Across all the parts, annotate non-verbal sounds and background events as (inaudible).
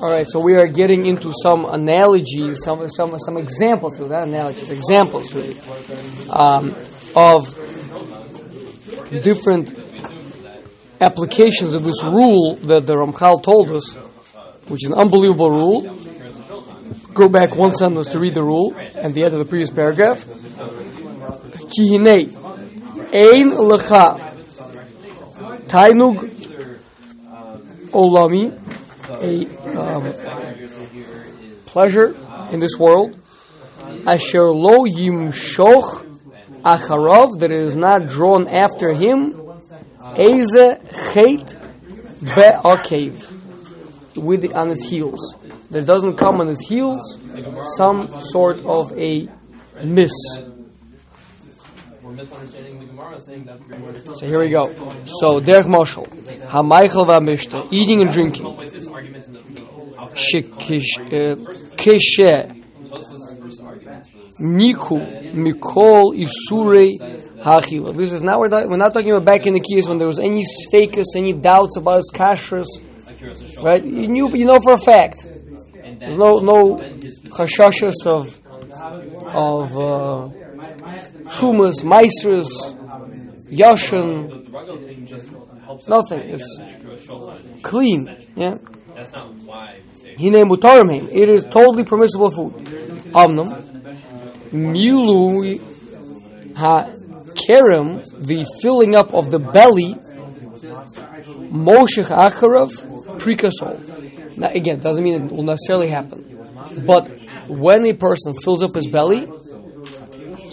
All right, so we are getting into some analogies, some some some examples, not analogies, examples really, um, of different applications of this rule that the Ramchal told us, which is an unbelievable rule. Go back one sentence to read the rule and the end of the previous paragraph. Ein lecha tainug olami a um, pleasure in this world. Asher lo yimshoch acharav, that is not drawn after him. Eze chet be'akev, with on his heels. There doesn't come on his heels some sort of a miss. So here we go. So Derech mashal, Hamaichel va eating and drinking. Keshe Niku Mikol Isurei Hachila. This is now we're, not, we're not talking about back in the keys when there was any status, any doubts about his kashrus, right? You knew, you know for a fact. There's no no chashashas of of uh, shumas, maisras, yashin, nothing. It's clean. Yeah. Hine mutarim It is totally permissible food. Amnam. Milu ha kerem, the filling up of the belly. Moshech acharav prekasol. Now again, doesn't mean it will necessarily happen. But when a person fills up his belly,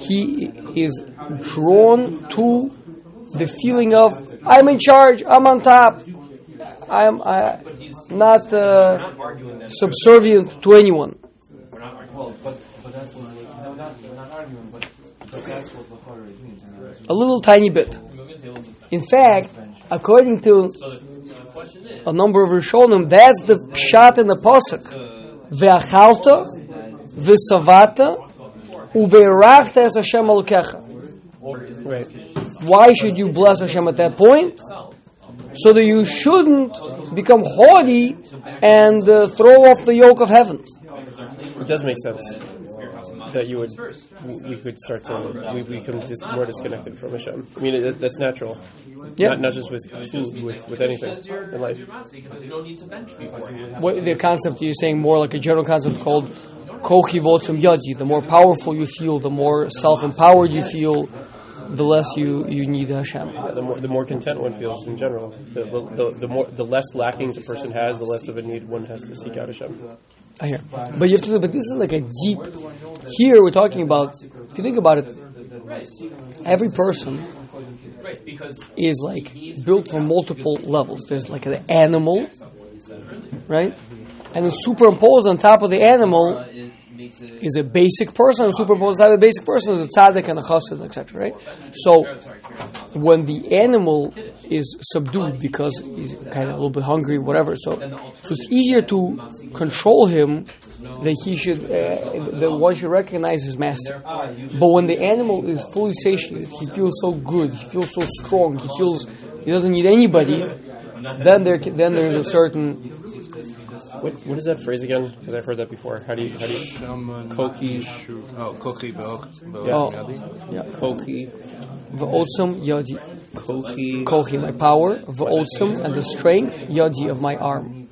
he is drawn to the feeling of I'm in charge, I'm on top, I'm I, not uh, subservient to anyone. A little tiny bit. In fact, according to a number of Rishonim, that's the pshat in the pasuk. Ve'achalta, ve'savata, uve'rachta es Hashem alukecha. Right. Why should you bless Hashem at that point? So that you shouldn't become haughty and uh, throw off the yoke of heaven. It does make sense that you would, we could start to, we become dis, more disconnected from Hashem. I mean, it, that's natural. Yep. Not, not just with food, with, with anything in life. What the concept you're saying more like a general concept called kochi votum yadi. The more powerful you feel, the more self-empowered you feel, the less you, you need Hashem. Yeah, the more the more content one feels in general. The, the, the, more the less lackings a person has, the less of a need one has to seek out Hashem. I hear. But you have to. But this is like a deep. Here we're talking about. If you think about it, every person is like built from multiple levels. There's like an animal, right? And then superimposed on top of the animal is a basic person, a superimposed on top of a basic person is a tzaddik and a chassid, etc. Right? So when the animal is subdued because he's kind of a little bit hungry, whatever, so, so it's easier to control him that he should, uh, that one should recognize his master. But when the animal is fully satiated, he feels so good, he feels so strong, he feels he doesn't need anybody. Then there, then there's a certain. What, what is that phrase again? Because I've heard that before. How do you how do you Koki, oh, Koki, Be'och, Oh, yeah. kochi V'otzim yadi. kochi? Kochi, my power. V'otzim, and the strength, yadi, of my arm.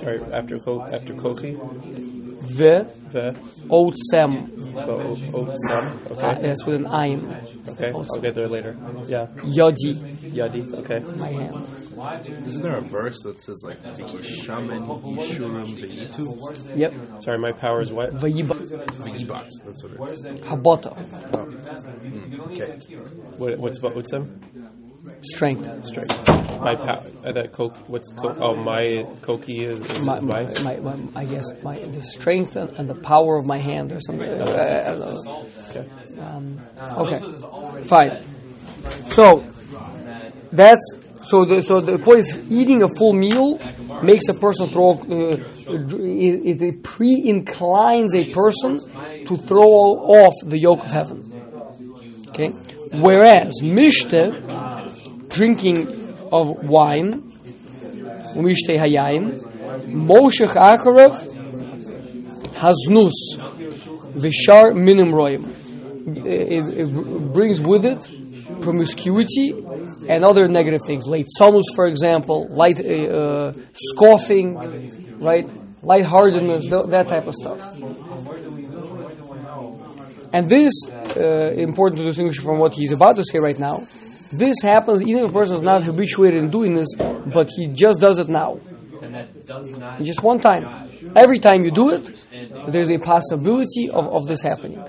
Sorry, after ko, after kochi, V'otzem. the o, o, sam. Uh, Okay, that's with an ayin. okay, I'll get there later. Yeah, Yadi, yadi. Okay. my hand. Isn't there a verse that says like Shaman Yishurim Ve'itu? Yep. Sorry, my power is what? Vayiba. Ve'ibat. That's what it is. Habata. Okay. What, what's what's them? Strength. Strength. My power. Uh, that coke. What's coke? Oh, my koki is, is, My, is my, my. my, my, I guess my the strength and, and the power of my hand or something. Uh, I don't know. Okay. Um, okay, fine. So that's so. The, so the point is, eating a full meal makes a person throw. Uh, it, it pre-inclines a person to throw off the yoke of heaven. Okay, whereas mishte, drinking of wine, mishte hayayin, Moshech Akarav Haznus Vishar Minim Roim. It, it brings with it promiscuity and other negative things, late salus, for example, light uh, uh, scoffing, right, lightheartedness, th- that type of stuff. And this, uh, important to distinguish from what he's about to say right now, this happens even if a person is not habituated in doing this, but he just does it now. And Just one time. Every time you do it, there's a possibility of, of this happening.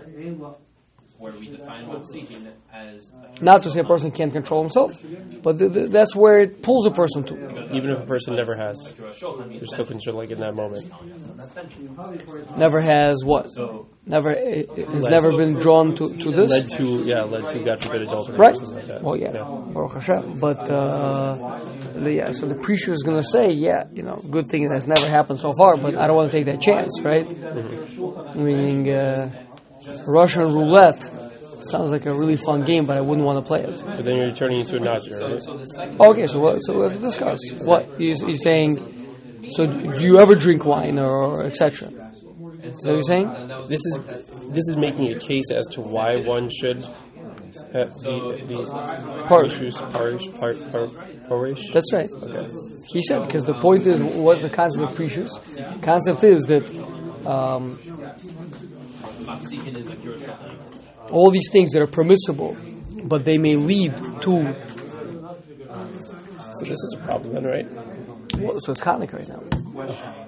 Not to say a person can't control himself, but th- th- that's where it pulls a person to. Even if a person never has, they're still controlling in that moment. Never has what? Never i- i- has never been drawn to, to this. Led to, yeah, led to, God forbid, adultery. or Right. something like that. Well, yeah, Baruch Hashem. But uh, the- yeah, so the preacher is going to say, yeah, you know, good thing it has never happened so far, but I don't want to take that chance, right? Meaning, uh, Russian roulette sounds like a really fun game, but I wouldn't want to play it. But then you're turning into a Nazi, right? Okay, so what, so let's discuss. What he's, he's saying? So do you ever drink wine or, or etc.? Is that what you're saying? This is this is making a case as to why one should have the the Parish. issues parish par, par, parish. That's right. Okay. He said because the point is what's the concept of precious? Concept is that um, all these things that are permissible, but they may lead to. So this is a problem, then, right? Well, so it's Hanukkah right now.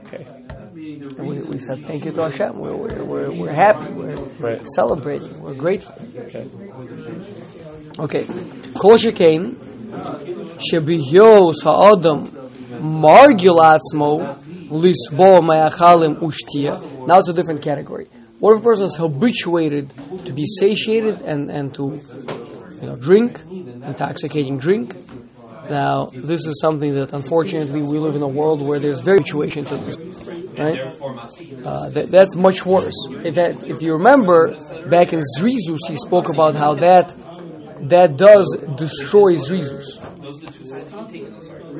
Okay. And we, we said thank you to Hashem. We're, we're, we're, we're happy. We're Right. celebrating. We're grateful. Okay. Okay. Kol shekain shebihyos ha'adam margil atzmo lisbo ma'achalim ushtia. Now it's a different category. What if a person is habituated to be satiated and, and to you know, drink, intoxicating drink? Now, this is something that unfortunately we live in a world where there's very situation to this. Right? Uh, that, that's much worse. If, that, if you remember, back in Zrizus, he spoke about how that that does destroy Zrizus.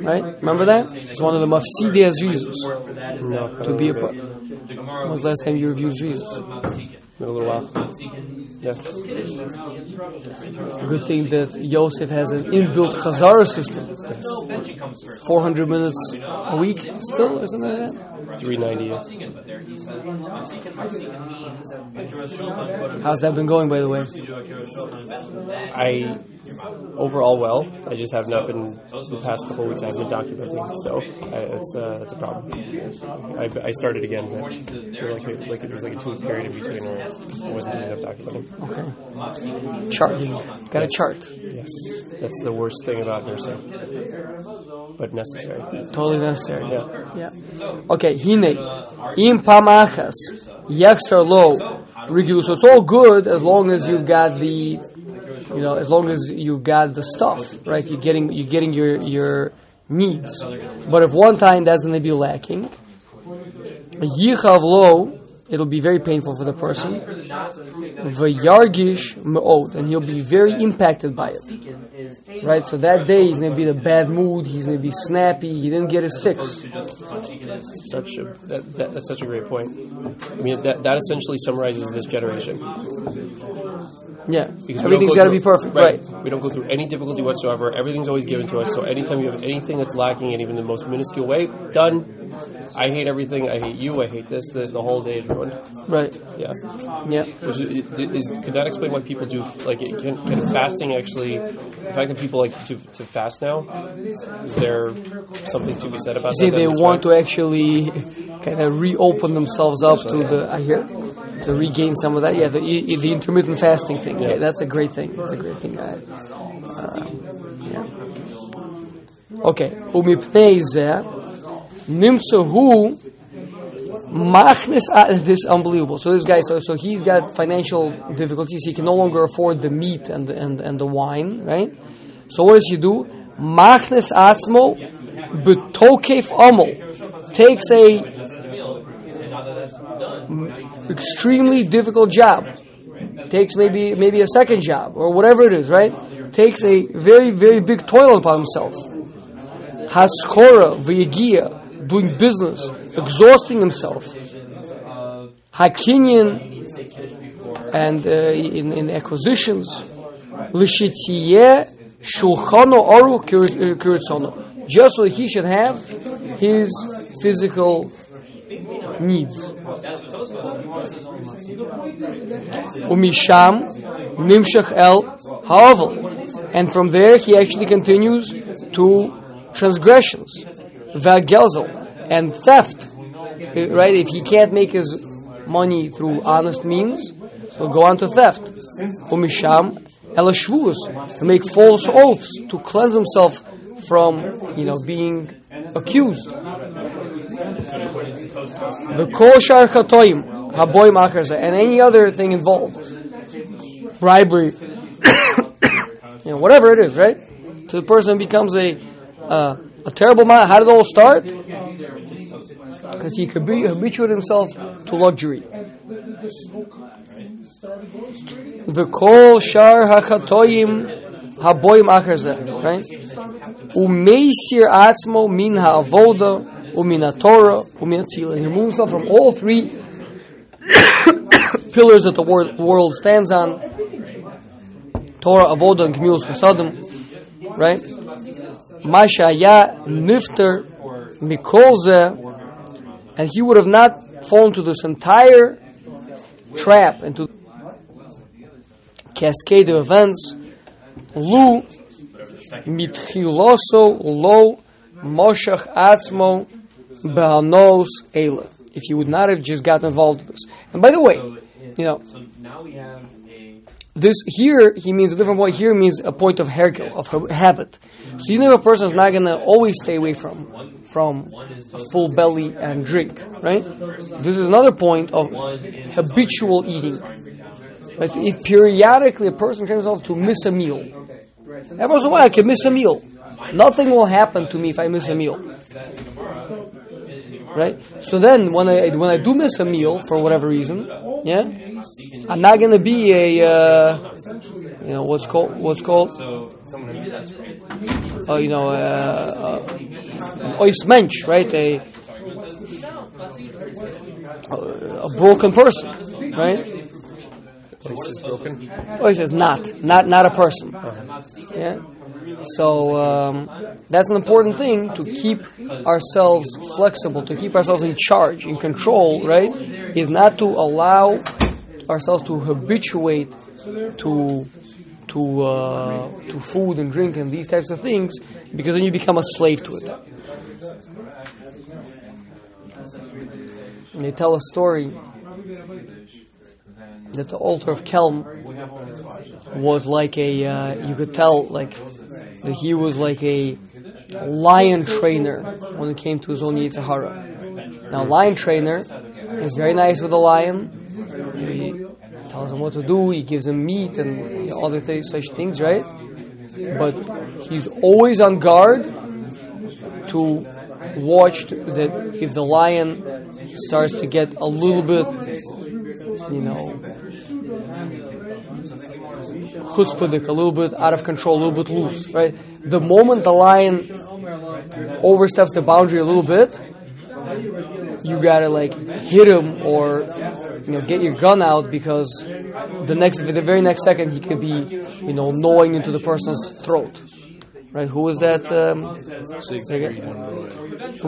Right? Remember that? It's one of the mafsidei Zrizus. No. To be a part. When was the last time you reviewed Zrizus? In a little while. Yeah. Good thing that Yosef has an inbuilt Chazara system. 400 minutes a week still, isn't it that? 390. How's that been going, by the way? I overall well. I just have not been the past couple of weeks. I haven't been documenting, so I, it's uh, it's a problem. I, I started again, but there like a, like there was like a two week period in between where I wasn't doing enough documenting. Okay. Charting. Got a chart. Yes, that's the worst thing about nursing, but necessary. Totally necessary. Yeah. Yeah. Okay, hine. Im pamachas. Yexar low Rigulu. So it's all good as long as you've got the, you know, as long as you've got the stuff, right? You're getting, you're getting your, your needs. But if one time that's going to be lacking, yichav lo, it'll be very painful for the person. Vayargish me'od, and he'll be very impacted by it. Right? So that day he's going to be in a bad mood, he's going to be snappy, he didn't get his fix. Such a that, that, that's such a great point. I mean, that that essentially summarizes this generation. Yeah. Because Everything's got to be perfect, right? We don't go through any difficulty whatsoever. Everything's always given to us. So anytime you have anything that's lacking, in even the most minuscule way, done. I hate everything. I hate you. I hate this. The, the whole day is ruined. Right. Yeah. Yeah. Which is, is, could that explain why people do like it, can, can fasting actually? The fact that people like to, to fast now is there something to be said about? You see, that they want way? to actually (laughs) kind of reopen themselves up to the I hear to regain some of that. Yeah, the, the intermittent fasting thing. Yeah. yeah that's a great thing. That's a great thing. I, uh, yeah. Okay. Umipnei Nimtza who at this is unbelievable. So this guy, so so he's got financial difficulties. He can no longer afford the meat and the, and and the wine, right? So what does he do? Machnes atzmo betokef omol takes a extremely difficult job. Takes maybe maybe a second job or whatever it is, right? Takes a very very big toil upon himself. Haskora v'yegia doing business, exhausting himself. Hakinyan and uh, in, in acquisitions. Shulchano kiritzono. Just so he should have his physical needs. Umisham nimshach el havel, and from there he actually continues to transgressions, vagelzel, and theft. Right? If he can't make his money through honest means, he'll go on to theft. Umisham elashvus, to make false oaths to cleanse himself from, you know, being accused. The kol shar chatoim haboim acharza, and any other thing involved, bribery, (coughs) you know, whatever it is, right? So the person becomes a uh, a terrible man. How did it all start? Because he could be habituated himself to luxury. The kol shar hachatoyim haboim acharza, right? Umeisir atzmo min ha'avoda umin Torah umin. He removes himself from all three (coughs) pillars that the world, world stands on: Torah, avoda, and Gemilas Chasadim, right? Mashaya nifter mikolze, and he would have not fallen to this entire trap into cascade of events. Lu mitchiloso lo moshach atzmo behanos eila. If you would not have just gotten involved in this. And by the way, you know, this here he means a different point. Here means a point of hergel of habit. So you know, a person is not going to always stay away from from full belly and drink, right? This is another point of habitual eating. If, if periodically a person trains himself to miss a meal, every once in a while I can miss a meal. Nothing will happen to me if I miss a meal. Right? So then, when I when I do miss a meal for whatever reason, yeah, I'm not gonna be a uh, you know what's called what's called uh, you know uh, uh, ois mensch, right? A a broken person, right? Place is broken. Ois is not not not a person. Yeah. So um, that's an important thing to keep ourselves flexible, to keep ourselves in charge, in control, right? Is not to allow ourselves to habituate to to uh, to food and drink and these types of things, because then you become a slave to it. And they tell a story that the Alter of Kelm was like a uh, you could tell like that he was like a lion trainer when it came to his own Yetzer Hara. Now, lion trainer is very nice with a lion. Tells him what to do. He gives him meat and you know, other th- such things, right? But he's always on guard to watch that if the lion starts to get a little bit, you know, chutzpahdik, a little bit out of control, a little bit loose, right? The moment the lion oversteps the boundary a little bit, you gotta like hit him or you know get your gun out because the next, the very next second he could be you know gnawing into the person's throat. Right? Who was that? Um,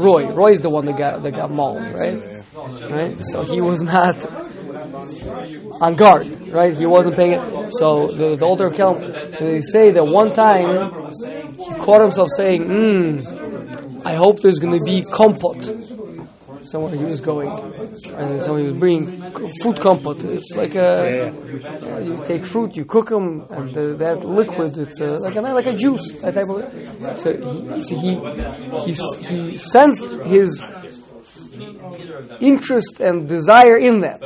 Roy. Roy is the one that got that got mauled, right? Right. So he was not on guard, right? He wasn't paying it. So the, the Kelm, so they say that one time he caught himself saying, "Hmm, I hope there's going to be compote." Somewhere he was going, and so he was bringing fruit compote. It's like a uh, you take fruit, you cook them, and that liquid, it's uh, like a like a juice, that type of. So he so he he, he sensed his interest and desire in that.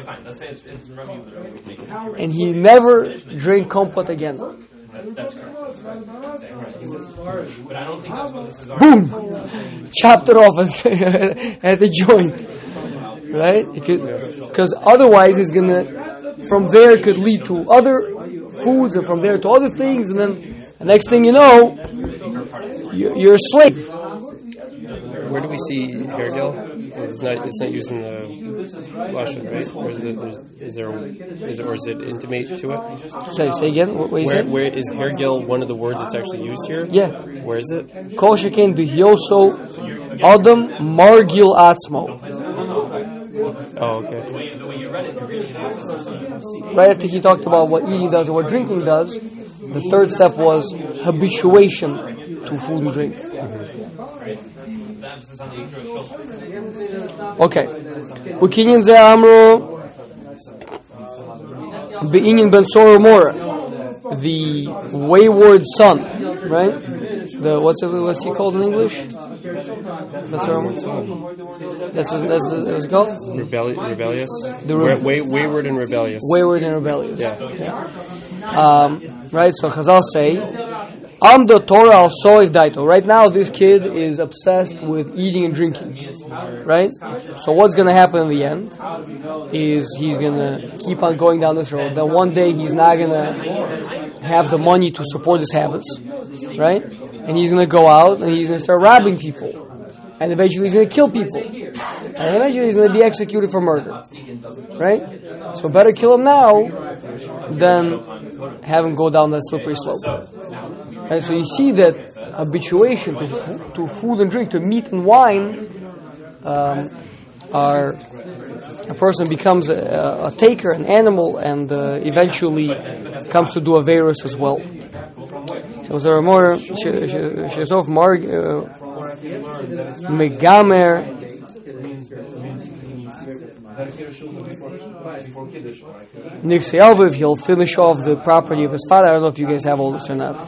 And he never drank compote again. Boom! Chopped it off at, at the joint. Right? Because otherwise it's gonna, from there it could lead to other foods and from there to other things and then the next thing you know, you're, you're a slave. where do we see hergel? It's not. It's not using the lashon, right? Or is, it, is, is there? Is it, or is it intimate to it? Say, say again. What, what Where, where is hergel one of the words that's actually used here? Yeah. Where is it? Kol sheken b'hioso adam margil atzmo. Oh, okay. Right after he talked about what eating does and what drinking does, the third step was habituation to food and drink. Mm-hmm. Okay. Ukinyan ze amro be'inyan ben sorer u'moreh, the wayward son, right? The what's it, what's he called in English? That's what, that's what it's called. Rebelli- rebellious. The re- wa- wayward and rebellious. Wayward and rebellious. Yeah. Um, right, so Chazal say, I'm the Torah al soif daito. Right now, this kid is obsessed with eating and drinking. Right? So, what's going to happen in the end is he's going to keep on going down this road. Then one day, he's not going to have the money to support his habits. Right? And he's going to go out and he's going to start robbing people. And eventually, he's going to kill people. And eventually, he's going to be executed for murder. Right? So, better kill him now than have him go down that slippery slope. And so you see that habituation to, fo- to food and drink, to meat and wine, um, are a person becomes a, a taker, an animal, and uh, eventually comes to do a virus as well. So there are more shezov marg uh, megamer Nixie Elviv, he'll finish off the property of his father. I don't know if you guys have all this or not.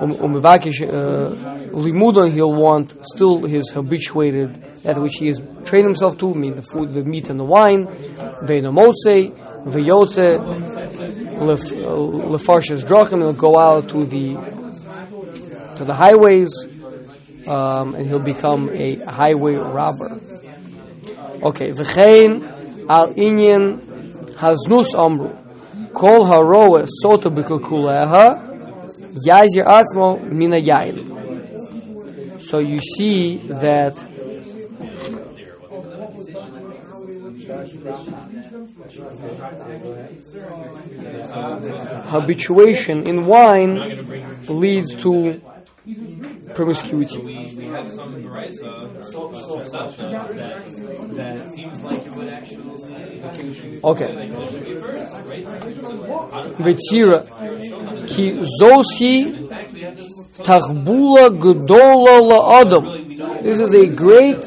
Um, Umevakish, uh, Limudon, he'll want still his habituated, that which he has trained himself to, mean the food, the meat and the wine. Veinomotse, Veyotze, Lefarshes Drachim, he'll go out to the to the highways, um, and he'll become a highway robber. Okay, v'chein al inyan haznus amru kol haroa sota b'kulkuleha yazir atzmo mina yain. So you see that habituation in wine leads to promiscuity. we have some that, that seems like it would actually Okay. Vetira ki zoshi tachbula gedola la'adam. This is a great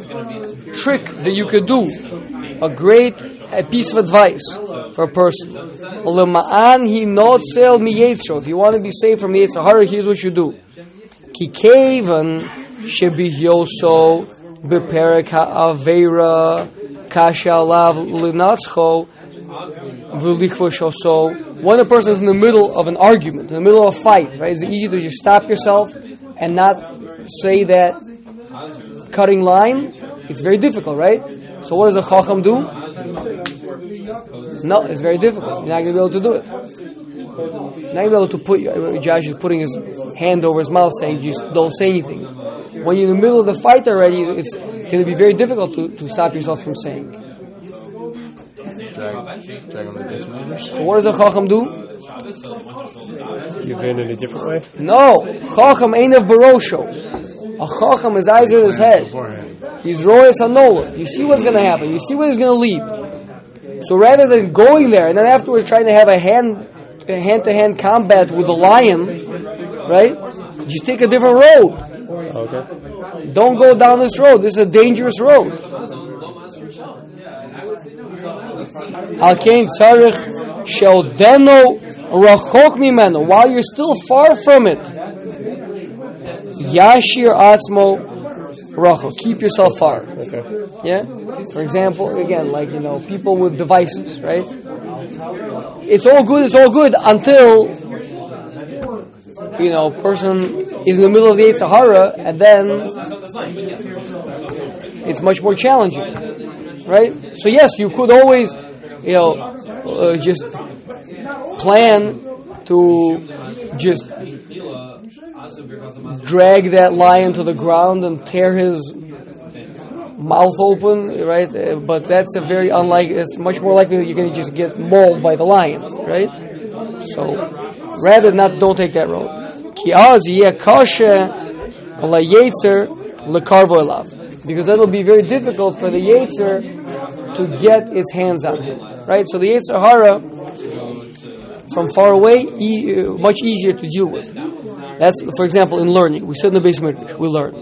trick that you could do, a great a piece of advice for a person. Lema'an he not sell mi If you want to be saved from the Yetzer Hara, here's what you do. Ki kevan shebihyoso beperek ha'avera kasha alav linatzcho v'lichvoshoso. When a person is in the middle of an argument, in the middle of a fight, right? Is it easy to just stop yourself and not say that cutting line? It's very difficult, right? So what does a chacham do? No, it's very difficult. You're not going to be able to do it. You're not going able to put. Uh, Josh is putting his hand over his mouth, saying, "Just don't say anything." When you're in the middle of the fight already, it's going to be very difficult to, to stop yourself from saying. Drag, drag on the basement. So what does a chacham do? Give in in a different way. No, chacham ain't of barosho. A chacham is eyes in his head. Beforehand. He's royas hanola. You see what's going to happen. You see where he's going to lead. So rather than going there and then afterwards trying to have a hand a hand-to-hand combat with a lion, right? You take a different road. Okay. Don't go down this road. This is a dangerous road. Al kain tzarich sheldeno rachok mimeno. While you're still far from it, yashir atzmo rachok. Keep yourself far. Yeah. For example, again, like you know, people with devices, right? It's all good. It's all good until you know, person is in the middle of the Sahara, and then it's much more challenging, right? So yes, you could always, you know, uh, just plan to just drag that lion to the ground and tear his mouth open, right? Uh, but that's a very unlikely. It's much more likely that you're going to just get mauled by the lion, right? So rather not, don't take that road. Because that will be very difficult for the Yetzer to get its hands on him, right? So the Yetzer Hara from far away, e- uh, much easier to deal with. That's, for example, in learning. We sit in the basement, we learn.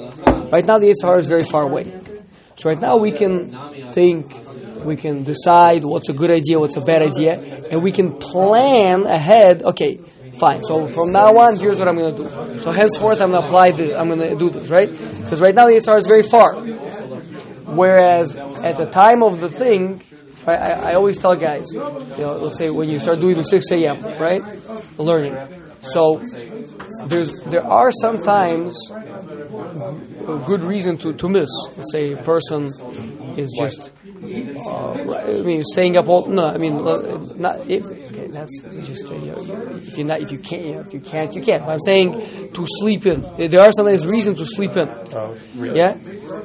Right now, the Yetzer Hara is very far away. So right now, we can think, we can decide what's a good idea, what's a bad idea, and we can plan ahead. Okay, fine. So from now on, here's what I'm going to do. So henceforth, I'm going to apply this. I'm going to do this, right? Because right now, the Yetzer Hara is very far. Whereas at the time of the thing, I, I, I always tell guys, you know, let's say when you start doing the 6 a.m., right? Learning. So there's there are sometimes a good reason to, to miss. Let's say a person is just uh, I mean, staying up all no. I mean, not if okay, that's just uh, you know, if you not if you can't you know, if you can't you can't. But I'm saying to sleep in. There are sometimes reasons to sleep in. Oh, really? Yeah,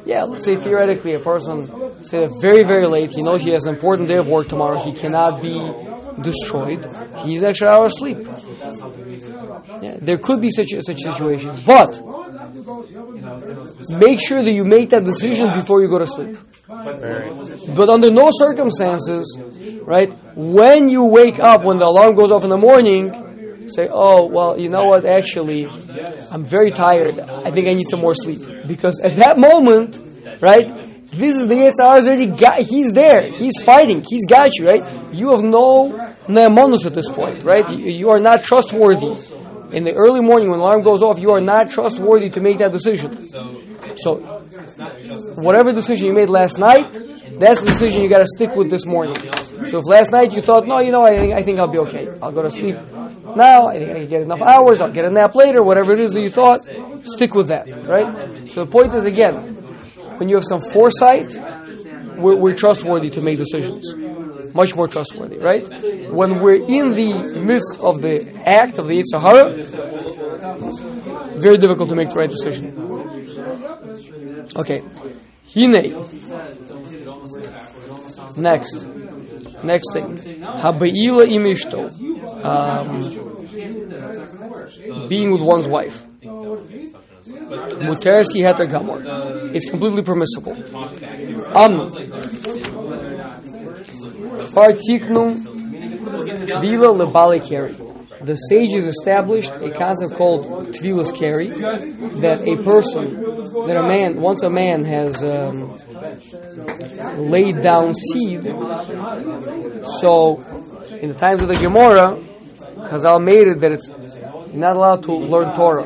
yeah. Let's say theoretically, a person say very very late. He knows he has an important day of work tomorrow. He cannot be destroyed. He needs an extra hour of sleep. Yeah, there could be such such situations, but make sure that you make that decision before you go to sleep. But under no circumstances, right, when you wake up, when the alarm goes off in the morning, say, oh, well, you know what, actually, I'm very tired. I think I need some more sleep. Because at that moment, right, this is the Yetzirah's already got, he's there. He's fighting. He's got you, right? You have no ne'emonus at this point, right? You, you are not trustworthy. In the early morning when alarm goes off, you are not trustworthy to make that decision. So, whatever decision you made last night, that's the decision you got to stick with this morning. So if last night you thought, no, you know, I think I think I'll be okay. I'll go to sleep now. I think I can get enough hours. I'll get a nap later. Whatever it is that you thought, stick with that, right? So the point is again, when you have some foresight, we're, we're trustworthy to make decisions. Much more trustworthy, right? When we're in the midst of the act of the Yetzer Hara, very difficult to make the right decision. Okay. Hine. Next. Next thing. Habeila imishto. Um, being with one's wife. Muteres heter gamor. It's completely permissible. Am. Partiknum tvila lebali keri. The sages established a concept called tvilas keri, that a person, that a man, once a man has um, laid down seed, so in the times of the Gemara, Chazal made it that it's not allowed to learn Torah.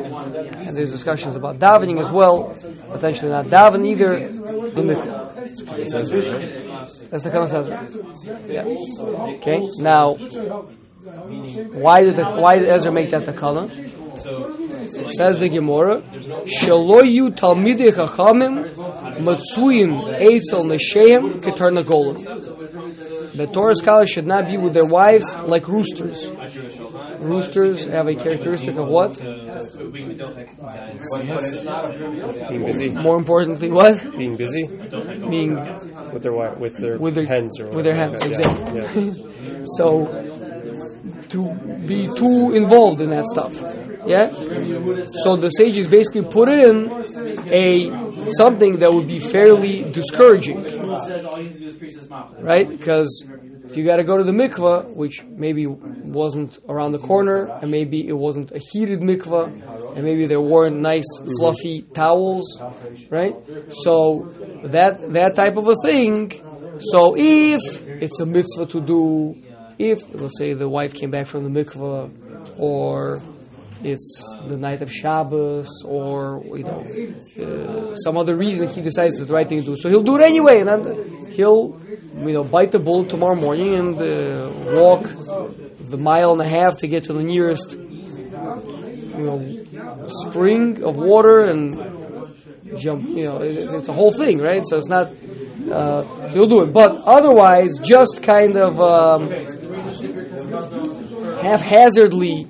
There's discussions about davening as well, potentially not daven either. In the, that's the says. Yeah. Okay. Now, why did the, why did Ezra make that the Kana? Says the Gemara, "Shaloyu talmidei chachamim matzuim eitzel nesheim ketarnagolim." The Torah scholars should not be with their wives like roosters. Roosters have a characteristic of what? Being busy. More importantly, what? Being busy Being with their wi- with their with their hens or with their whatever. hands, Yeah, yeah. (laughs) So to be too involved in that stuff, yeah. So the sages basically put in a something that would be fairly discouraging, right? Because if you got to go to the mikvah, which maybe wasn't around the corner, and maybe it wasn't a heated mikvah, and maybe there weren't nice fluffy towels, right? So that that type of a thing. So if it's a mitzvah to do, if let's say the wife came back from the mikvah, or it's the night of Shabbos, or you know uh, some other reason he decides the right thing to do, so he'll do it anyway, and then he'll you know bite the bullet tomorrow morning and uh, walk the mile and a half to get to the nearest you know spring of water and jump. You know, it, it's a whole thing, right? So it's not. Uh, he'll do it, but otherwise, just kind of um, haphazardly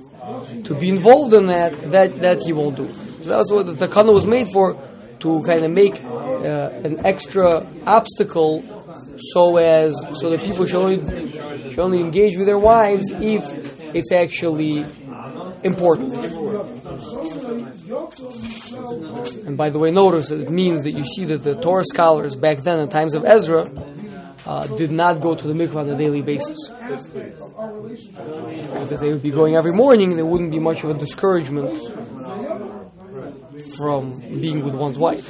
to be involved in that, that that he won't do. So that's what the takana was made for, to kind of make uh, an extra obstacle so as so that people should only, should only engage with their wives if it's actually important. And by the way, notice that it means that you see that the Torah scholars back then, in times of Ezra, uh, did not go to the mikvah on a daily basis. Because they would be going every morning, there wouldn't be much of a discouragement from being with one's wife.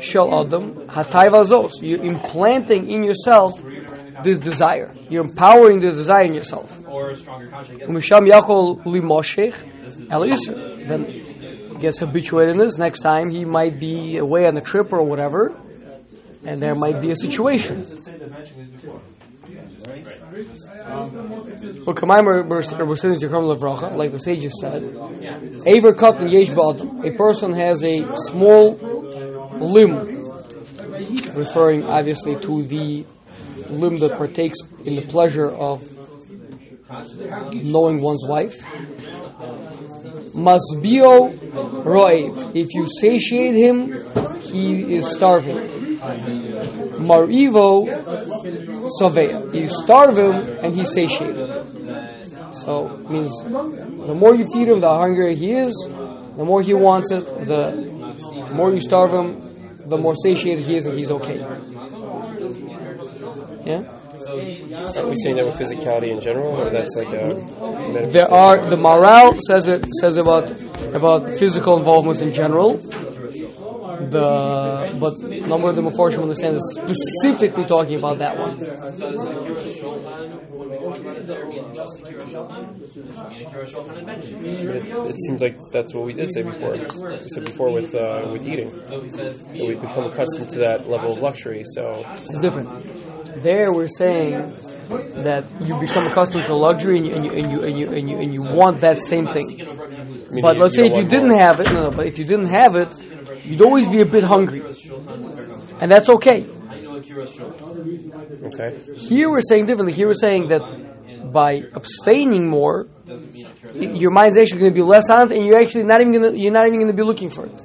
shel adam hatayva zos. You're implanting in yourself this desire. You're empowering this desire in yourself. Or a stronger conscience. Then gets habituated in this. Next time he might be away on a trip or whatever, and there might be a situation. Well, Kamaimer Bersinis Yechom Levracha, like the sages said, Aver Katan Yesh Ba'adam. A person has a small limb, referring obviously to the limb that partakes in the pleasure of knowing one's wife. Masbio Roev. If you satiate him, he is starving. Marivo Savea. You starve him and he's satiated. So means the more you feed him, the hungrier he is, the more he wants it, the more you starve him, the more satiated he is and he's okay. Yeah? Are we saying that with physicality in general, or that's like a? There are the morale says it says about about physical involvements in general. The but a number of the Mepharshim understand is specifically talking about that one. It, it seems like that's what we did say before. We said before with uh, with eating that we become accustomed to that level of luxury. So It's different. There we're saying that you become accustomed to luxury and you and you and you and you and you, and you want that same thing. But let's say if you didn't have it, no, no, but if you didn't have it, you'd always be a bit hungry, and that's okay. Okay. Here we're saying differently. Here we're saying that by abstaining more, your mind's actually going to be less on it, and you're actually not even going to you're not even going to be looking for it.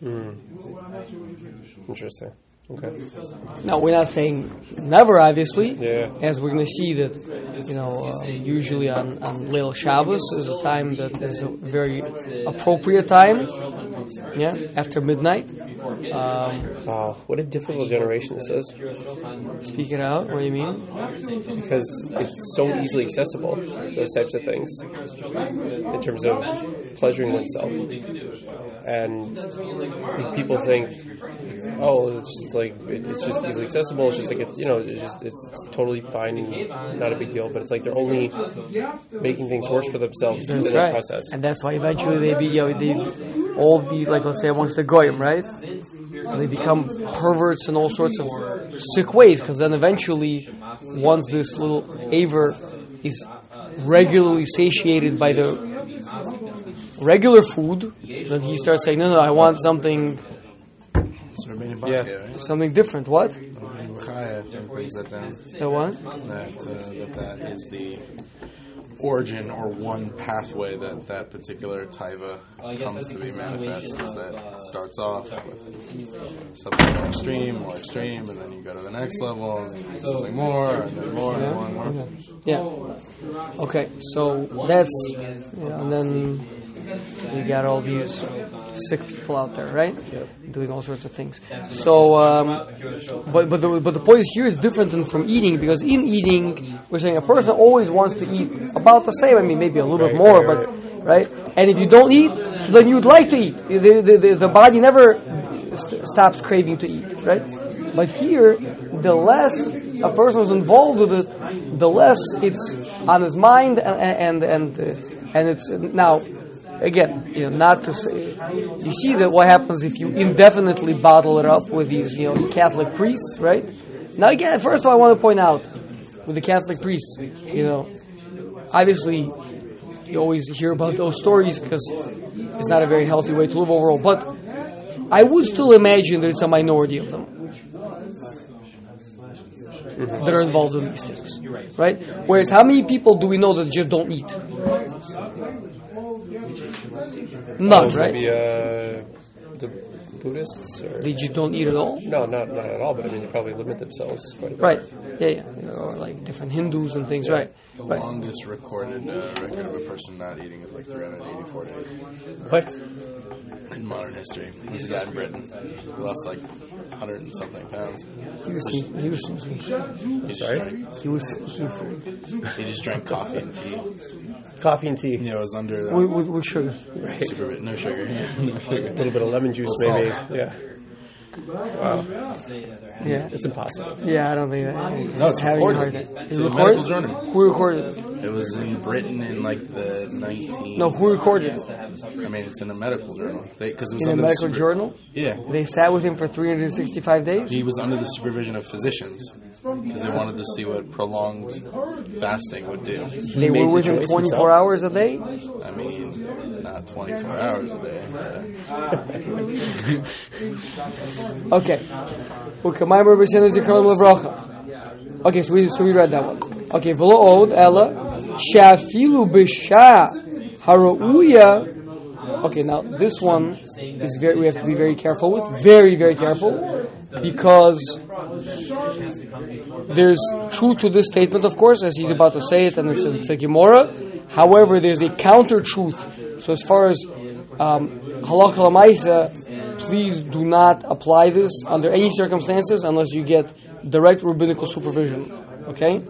Hmm. Interesting. Okay. Now we're not saying never, obviously. Yeah. As we're going to see that, you know, uh, usually on on Leil Shabbos is a time that is a very appropriate time. Yeah, after midnight. Um, Wow, what a difficult generation this is. speak it out. What do you mean? because it's so easily accessible those types of things in terms of pleasuring oneself and people think oh it's just like it- it's just easily accessible it's just like it's you know it's just it's, it's totally fine and not a big deal but it's like they're only making things worse for themselves in That's that right. process And that's why eventually they be, you know, they all be like, let's say, amongst the goyim, right? So they become perverts in all sorts of sick ways, because then eventually, once this little aver is regularly satiated by the regular food, then he starts saying, no, no, I want something, It's Rabbeinu Yeah. Bachya, right? something different. What? Rabbeinu Bachya, I think, brings that down. The what? That, uh, that that is the origin or one pathway that that particular taiva comes to be manifest is that it starts off with something more extreme, more extreme, and then you go to the next level, and then you do something more, and then more, and more, and more. Yeah. Okay, so that's, you know, and then we got all these sick people out there, right? Doing all sorts of things. So, um, but but the, but the point is here is different than from eating because in eating we're saying a person always wants to eat about the same. I mean, maybe a little bit more, but right. And if you don't eat, so then you'd like to eat. The the, the, the body never st- stops craving to eat, right? But here, the less a person is involved with it, the less it's on his mind, and and and, uh, and it's now again, you know, not to say. You see that what happens if you indefinitely bottle it up with these, you know, Catholic priests, right? Now, again, first of all, I want to point out with the Catholic priests, you know, obviously you always hear about those stories because it's not a very healthy way to live overall. But I would still imagine that it's a minority of them that are involved in these things, right? Whereas, how many people do we know that just don't eat? None, right? Uh, the Buddhists or They just don't eat at all. no, not not at all. But I mean, they probably limit themselves quite a bit. Right. Yeah, yeah. Or like different Hindus and things, right? The Right. longest recorded uh, record of a person not eating is like 384 days What? in modern history. There's a guy in Britain who lost like 100 and something pounds. He was, he was, He just Sorry? drank, he was, he was he just drank coffee and tea. Coffee and tea. Yeah, it was under with, uh, with, with sugar. super, no sugar. no sugar. A little bit of lemon juice, maybe. Yeah. Wow. Yeah. It's impossible. Yeah, I don't think that. No, it's having a recorded. hard. It's a it medical journal. Who recorded it? It was in Britain in like the 19. No, who recorded it? I mean, it's in a medical journal. Because it was In a under the medical super- journal? Yeah, They sat with him for 365 days? he was under the supervision of physicians because they wanted to see what prolonged fasting would do. They made were the with him 24 himself? hours a day? I mean, not 24 hours a day. (laughs) Okay. Okay, my. Okay, so we, so we read that one. Okay, V'lo od ella shafilu b'sha harauya. Okay, now this one is very, we have to be very careful with. Very, very careful. Because there's truth to this statement, of course, as he's about to say it, and it's, it's a Gemara. However, there's a counter truth. So as far as um, halacha lamaisa, please do not apply this under any circumstances unless you get direct rabbinical supervision. Okay?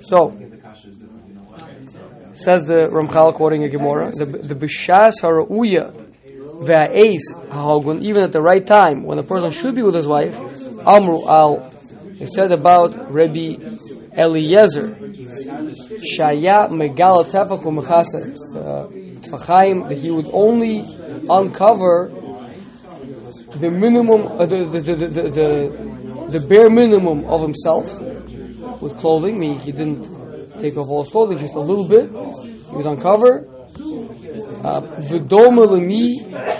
So, says the Ramchal quoting a Gemara, the, the bishas harauya ve'ais hahogun, even at the right time, when a person should be with his wife, amru al, it said about Rabbi Eliezer, shaya megal tefach u'mechasa uh, tfachayim, that he would only uncover the minimum, uh, the, the, the, the, the, bare minimum of himself with clothing, meaning he didn't take off all his clothing, just a little bit. He would uncover.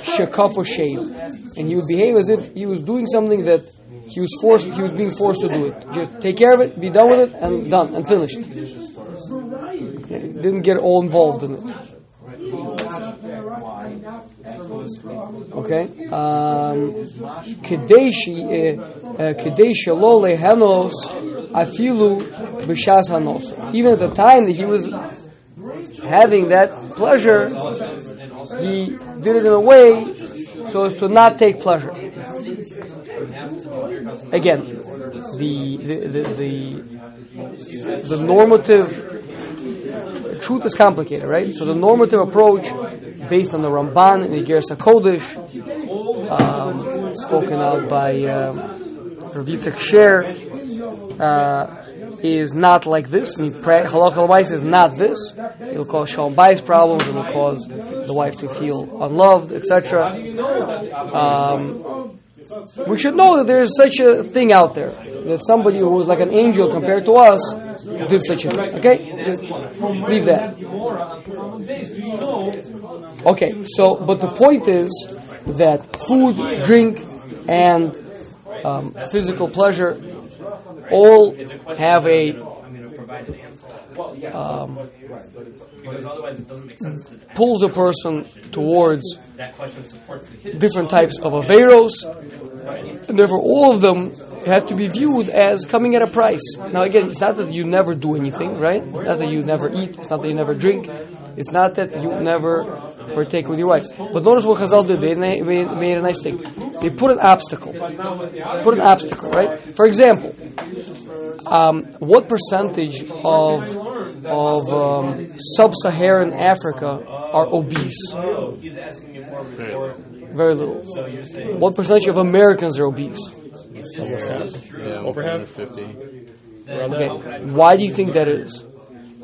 Shekafo shaved, and he would behave as if he was doing something that he was forced. He was being forced to do it. Just take care of it, be done with it, and done and finished. He didn't get all involved in it. Okay. Um, Kadeshi uh, uh, lo lehenos afilu b'shas hanos. Even at the time that he was having that pleasure, he did it in a way so as to not take pleasure. Again, the the the, the normative truth is complicated, right? So the normative approach, based on the Ramban and the Gersa Kodesh, um, spoken out by um, Rav Yitzchak Sher, uh, is not like this. I mean, halakha is not this. It'll cause shalom bayis problems. It'll cause the wife to feel unloved, etc. Um, we should know that there is such a thing out there. That somebody who was like an angel compared to us did such a thing. Okay? Just leave that. Okay, so, but the point is that food, drink, and um, physical pleasure all have a um, pulls a person towards different types of averos, and therefore all of them have to be viewed as coming at a price. Now, again, it's not that you never do anything, right? It's not that you never eat. It's not that you never drink. It's not that you never partake with your wife. But notice what Chazal did. They made, made a nice thing. They put an obstacle. Put an obstacle, right? For example, um, what percentage of of um, sub-Saharan Africa are obese? Very little. What percentage of Americans are obese? Yeah, Over half? 50. Okay. Why do you think that is?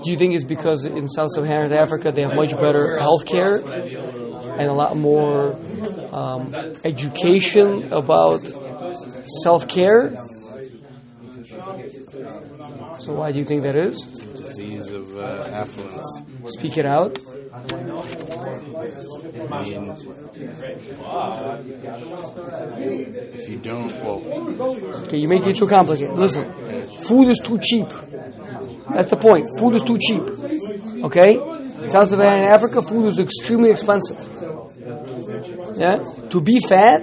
Do you think it's because in Sub-Saharan Africa they have much better health care and a lot more um, education about self-care? So why do you think that is? Disease of uh, affluence. Speak it out. I mean, if you don't, well, Okay, you make it too complicated. Listen, food is too cheap. That's the point. Food is too cheap. Okay? South Sudan and Africa, food is extremely expensive. Yeah? To be fat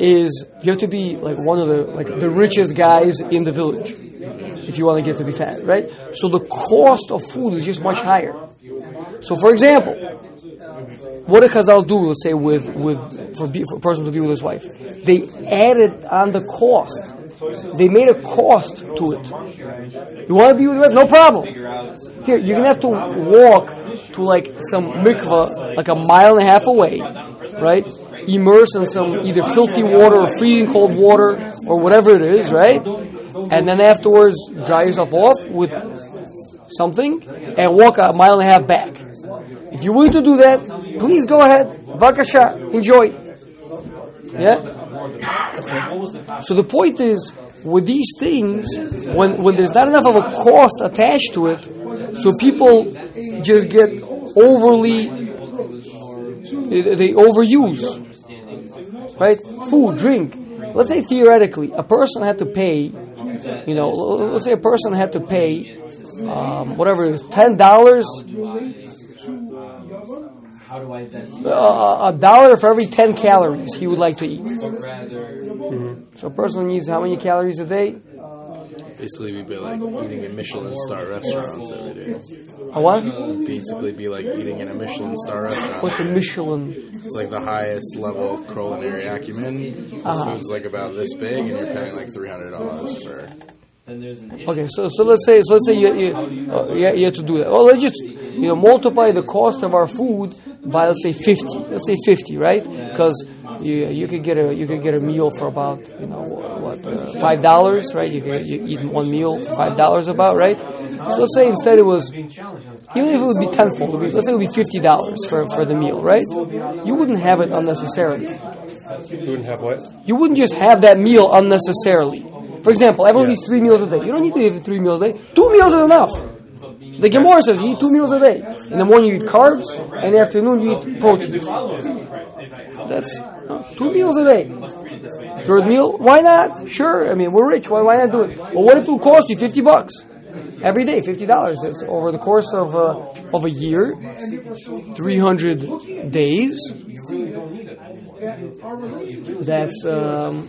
is you have to be like one of the like the richest guys in the village if you want to get to be fat, right? So the cost of food is just much higher. So, for example, what did Chazal do? Let's say with with for, be, for a person to be with his wife, they added on the cost. They made a cost to it. You want to be with your wife? No problem. Here, you're gonna have to walk to like some mikvah, like a mile and a half away, right? Immerse in some either filthy water or freezing cold water or whatever it is, right? And then afterwards, dry yourself off with something and walk a mile and a half back. If you're willing to do that, please go ahead. Vakasha, enjoy. Yeah? So the point is, with these things, when, when there's not enough of a cost attached to it, so people just get overly, they overuse. Right? Food, drink. Let's say theoretically, a person had to pay, you know, let's say a person had to pay, um, whatever it is, ten dollars, uh, a dollar for every ten calories he would like to eat. So a person needs how many calories a day? Basically we'd be like eating in Michelin star restaurants every day. A what? Basically, be like eating in a Michelin star restaurant. What's a Michelin? It's like the highest level of culinary acumen. Uh-huh. Food's like about this big, and you're paying like three hundred dollars for. Okay, so so let's say so let's say you you, uh, you, you have to do that. Well, let's just you know multiply the cost of our food by let's say fifty. Let's say fifty, right? Because you you could get a you could get a meal for about you know what uh, five dollars, right? You could you eat one meal for five dollars about, right? So let's say instead it was even if it would be tenfold, it would be, let's say it would be fifty dollars for for the meal, right? You wouldn't have it unnecessarily. You wouldn't have what? You wouldn't just have that meal unnecessarily. For example, everyone eats three meals a day. You don't need to eat three meals a day. Two meals is enough. The Gemara says you eat two meals a day. In the morning you eat carbs, and in the afternoon you eat protein. That's uh, two meals a day. Third meal, why not? Sure, I mean we're rich. Why why not do it? Well, what if it will cost you fifty bucks every day? Fifty dollars. It's over the course of uh, of a year, three hundred days. That's um,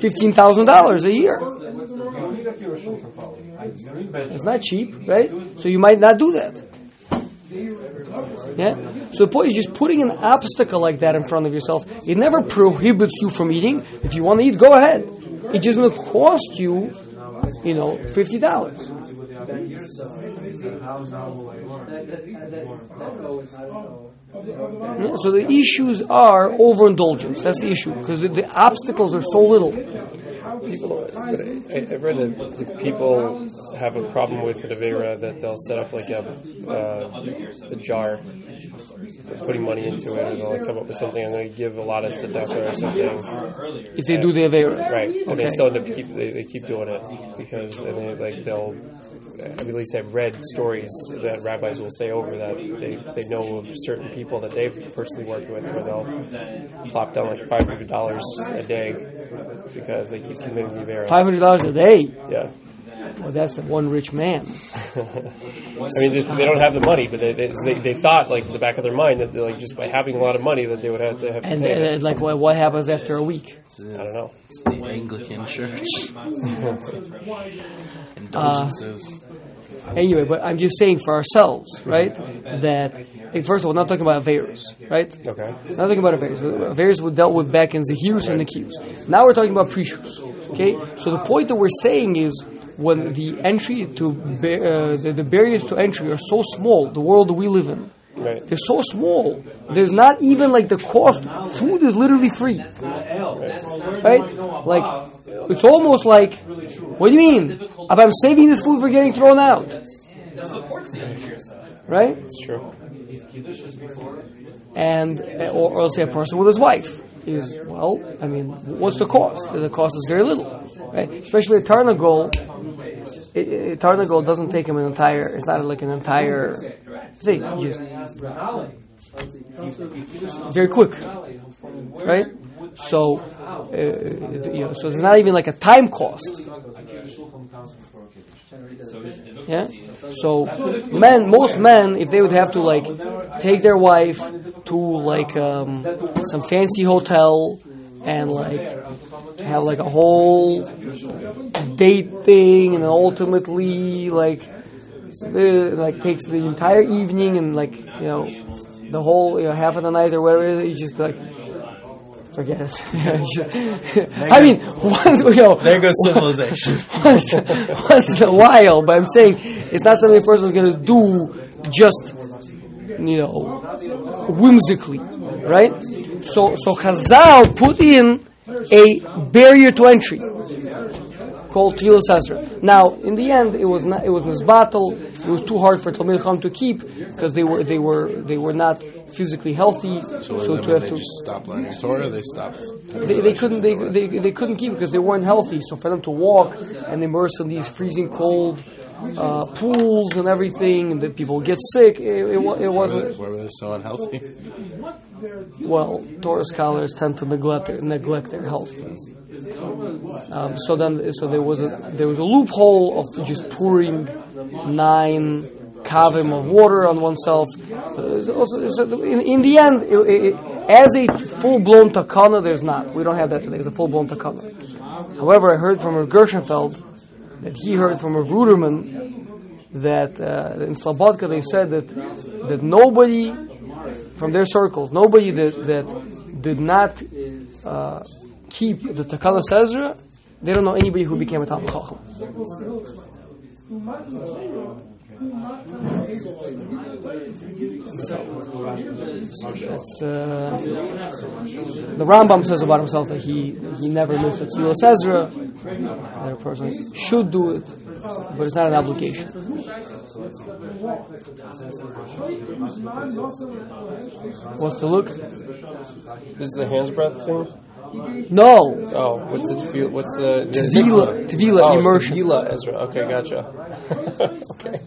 fifteen thousand dollars a year. It's not cheap, right? So you might not do that. Yeah. So the point is just putting an obstacle like that in front of yourself. It never prohibits you from eating. If you want to eat, go ahead. It just to cost you, you know, fifty dollars. Yeah, so the issues are overindulgence. That's the issue because the, the obstacles are so little. People, I, I read that people have a problem with the Avera that they'll set up like a, uh, a jar, for putting money into it, and they'll like come up with something, and they give a lot of tzedakah or something. If they do the avera, Right, and Okay. they still end up keep they, they keep doing it because and they like they'll. I mean, at least I've read stories that rabbis will say over that they, they know of certain people that they've personally worked with where they'll plop down like five hundred dollars a day because they keep committing the Avera. five hundred dollars a day. Yeah, Well, that's one rich man. (laughs) I mean they, they don't have the money, but they, they they they thought like in the back of their mind that they're like just by having a lot of money that they would have to have to And, pay. it. and like, what, what happens after a week? I don't know. It's the Anglican Church. (laughs) Indulgences. Anyway, but I'm just saying for ourselves, right? That eh, first of all, not talking about Averas, right? Okay. Not talking about Averas. Averas were dealt with back in the Zahirus and Nikius. Now we're talking about Prishus. Okay? So the point that we're saying is when the entry to uh, the, the barriers to entry are so small, the world that we live in, Right. they're so small. There's not even like the cost. Food is literally free, right? Like it's almost like, what do you mean? If I'm saving this food for getting thrown out, right? It's true. and or, or say a person with his wife is well. I mean, what's the cost? The cost is very little, right? Especially a Tarnagol. A, Tarnagol doesn't take him an entire. It's not like an entire thing. Just very quick, right? So, uh, you know, so it's not even like a time cost. Yeah. So, men, most men, if they would have to like take their wife to like um, some fancy hotel and like have like a whole date thing, and ultimately like the, like takes the entire evening and like you know the whole you know half of the night or whatever. You just like forget it. (laughs) (laughs) I mean, once you know, There goes civilization. (laughs) once, once in a while, but I'm saying it's not something a person is going to do just, you know, whimsically, right? So, so Chazal put in a barrier to entry called Tvilas Ezra. Now, in the end, it was not, it was this battle. It was too hard for Talmid Chacham to keep because they were they were they were not physically healthy. So, So, to does that mean? have they to just stopped learning Torah. They stopped. they, they couldn't they, they, they couldn't keep because they weren't healthy. So for them to walk and immerse in these freezing cold uh, pools and everything, and that people get sick, it, it, it Why were, they, wasn't. why were they so unhealthy? Well, Torah scholars tend to neglect their, neglect their health. Um, so then, so there was a there was a loophole of just pouring nine kavim of water on oneself. Also, so in, in the end, it, it, as a full blown takana, there's not. We don't have that today. It's a full blown takana. However, I heard from a Gershenfeld that he heard from a Ruderman that uh, in Slobodka they said that that nobody from their circles, nobody that that did not uh, keep the Takana Ezra, they don't know anybody who became a Talmid Chacham. Uh, the Rambam says about himself that he he never missed a Tvilas Ezra. That a person should do it, but it's not an obligation. What's the look? This is the hands breath thing. No, Oh, what's the tefillah? What's the Tvila, Tvila oh, immersion. Tefillah, Ezra. Okay, gotcha. (laughs) okay.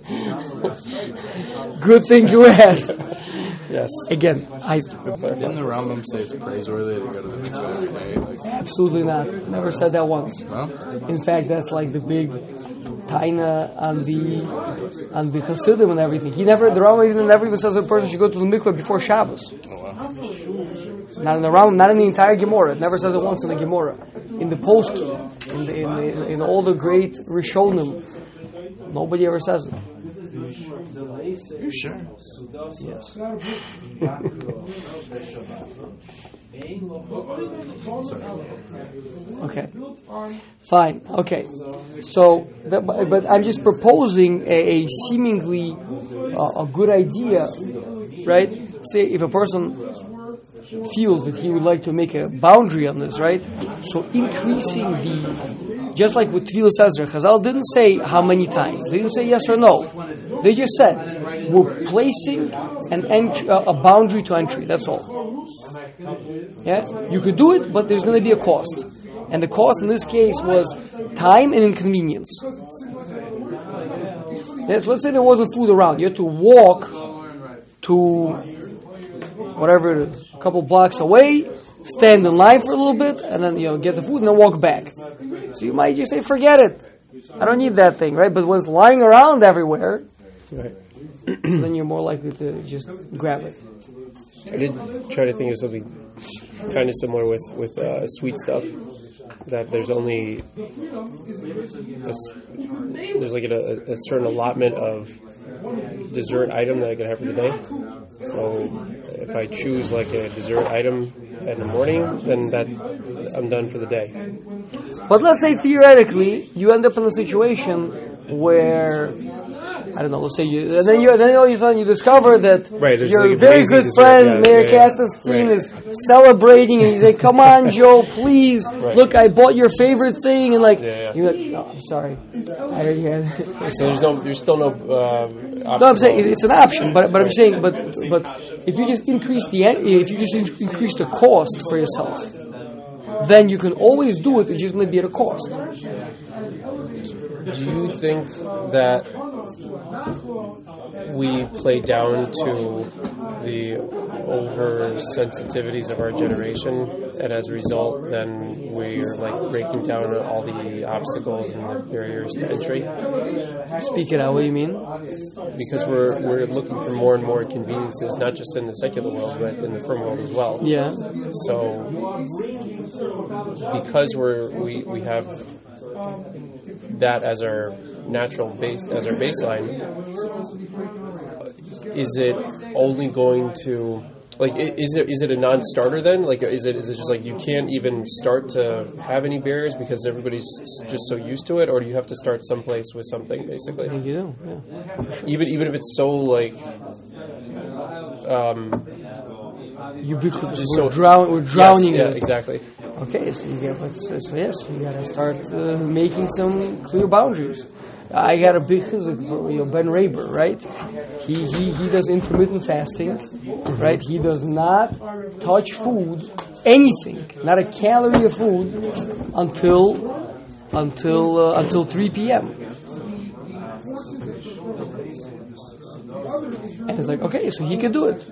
Good thing you asked. (laughs) Yes. Again, I Didn't the Rambam say it's praiseworthy to go to the mikveh every day? Like, absolutely not. Never said that once. no? In fact, that's like the big taina on the on the Hasidim and everything. He never the Rambam even never even says a person should go to the mikveh before Shabbos. Oh, wow. Not in the Rambam, not in the entire Gemara. It never says it once in the Gemara. In the post, in the, in, the, in all the great Rishonim, nobody ever says it. You sure? Yes. Okay. Fine. Okay. So, that, but I'm just proposing a, a seemingly uh, a good idea, right? Say if a person feels that he would like to make a boundary on this, right? So increasing the, just like with Tvilas Ezra, Chazal didn't say how many times. They didn't say yes or no. They just said we're placing an ent- uh, a boundary to entry. That's all. Yeah, you could do it, but there's going to be a cost, and the cost in this case was time and inconvenience. So let's say there wasn't food around. You had to walk to whatever it is, a couple blocks away, stand in line for a little bit, and then you know get the food and then walk back. So you might just say, "Forget it, I don't need that thing," right? But when it's lying around everywhere, Right. so then you're more likely to just grab it. I did try to think of something kind of similar with with uh, sweet stuff. That there's only a there's like a, a certain allotment of dessert item that I can have for the day. So if I choose like a dessert item in the morning, then that I'm done for the day. But let's say theoretically, you end up in a situation where I don't know. Let's say you, and then you, then all of a sudden you discover that Right, your like very good friend Meir yeah. Katzenstein Right. is celebrating, and he's like, "Come on, (laughs) Joe, please look, I bought your favorite thing," and like, Yeah, yeah. you're like, "No, I'm sorry, I already had." (laughs) So there's no, there's still no. Um, No, I'm saying it's an option, but but I'm saying, but but if you just increase the if you just in- increase the cost for yourself, then you can always do it. It's just going to be at a cost. Do you think that we play down to the over sensitivities of our generation, and as a result, then we're like breaking down all the obstacles and the barriers to entry Speak it out. What do you mean? because we're we're looking for more and more conveniences, not just in the secular world, but in the frum world as well. Yeah. So, because we're we, we have that as our natural base as our baseline, is it only going to like is it is it a non-starter then? Like is it is it just like you can't even start to have any barriers because everybody's just so used to it, or do you have to start someplace with something basically? I think you do. Yeah. Even even if it's so like. Um, Ubiquitous. Just We're, so- drown, we're drowning yes, yeah, exactly. Okay, so you got so, so yes, you got to start uh, making some clear boundaries. I got a big chizik for you know, Ben Raber, right? He, he he does intermittent fasting, right? He does not touch food, anything, not a calorie of food, until until uh, until 3 p.m. And it's like, okay, so he can do it.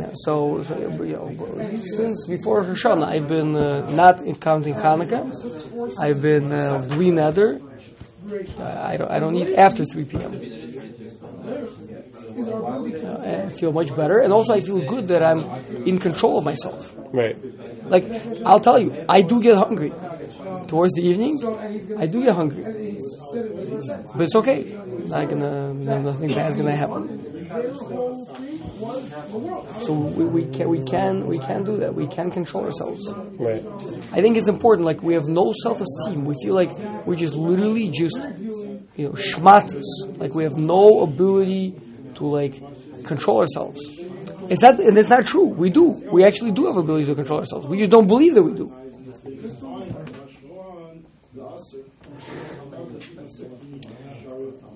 Yeah, so, so you know, since before Hashanah, I've been uh, not counting Hanukkah. I've been uh, neder. Uh, I don't. I don't eat after 3 p.m. Uh, I feel much better, and also I feel good that I'm in control of myself. Right. Like I'll tell you, I do get hungry towards the evening. I do get hungry, but it's okay. Not gonna, nothing bad's gonna happen. So we, we can we can we can do that. We can control ourselves. Right. I think it's important. Like we have no self esteem. We feel like we're just literally just you know schmatas. Like we have no ability to like control ourselves. It's not, and it's not true. We do. We actually do have ability to control ourselves. We just don't believe that we do.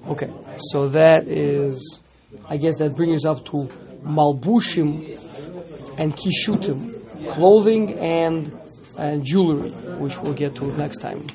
Okay, so that is, I guess that brings us up to malbushim and kishutim, clothing and, and jewelry, which we'll get to next time.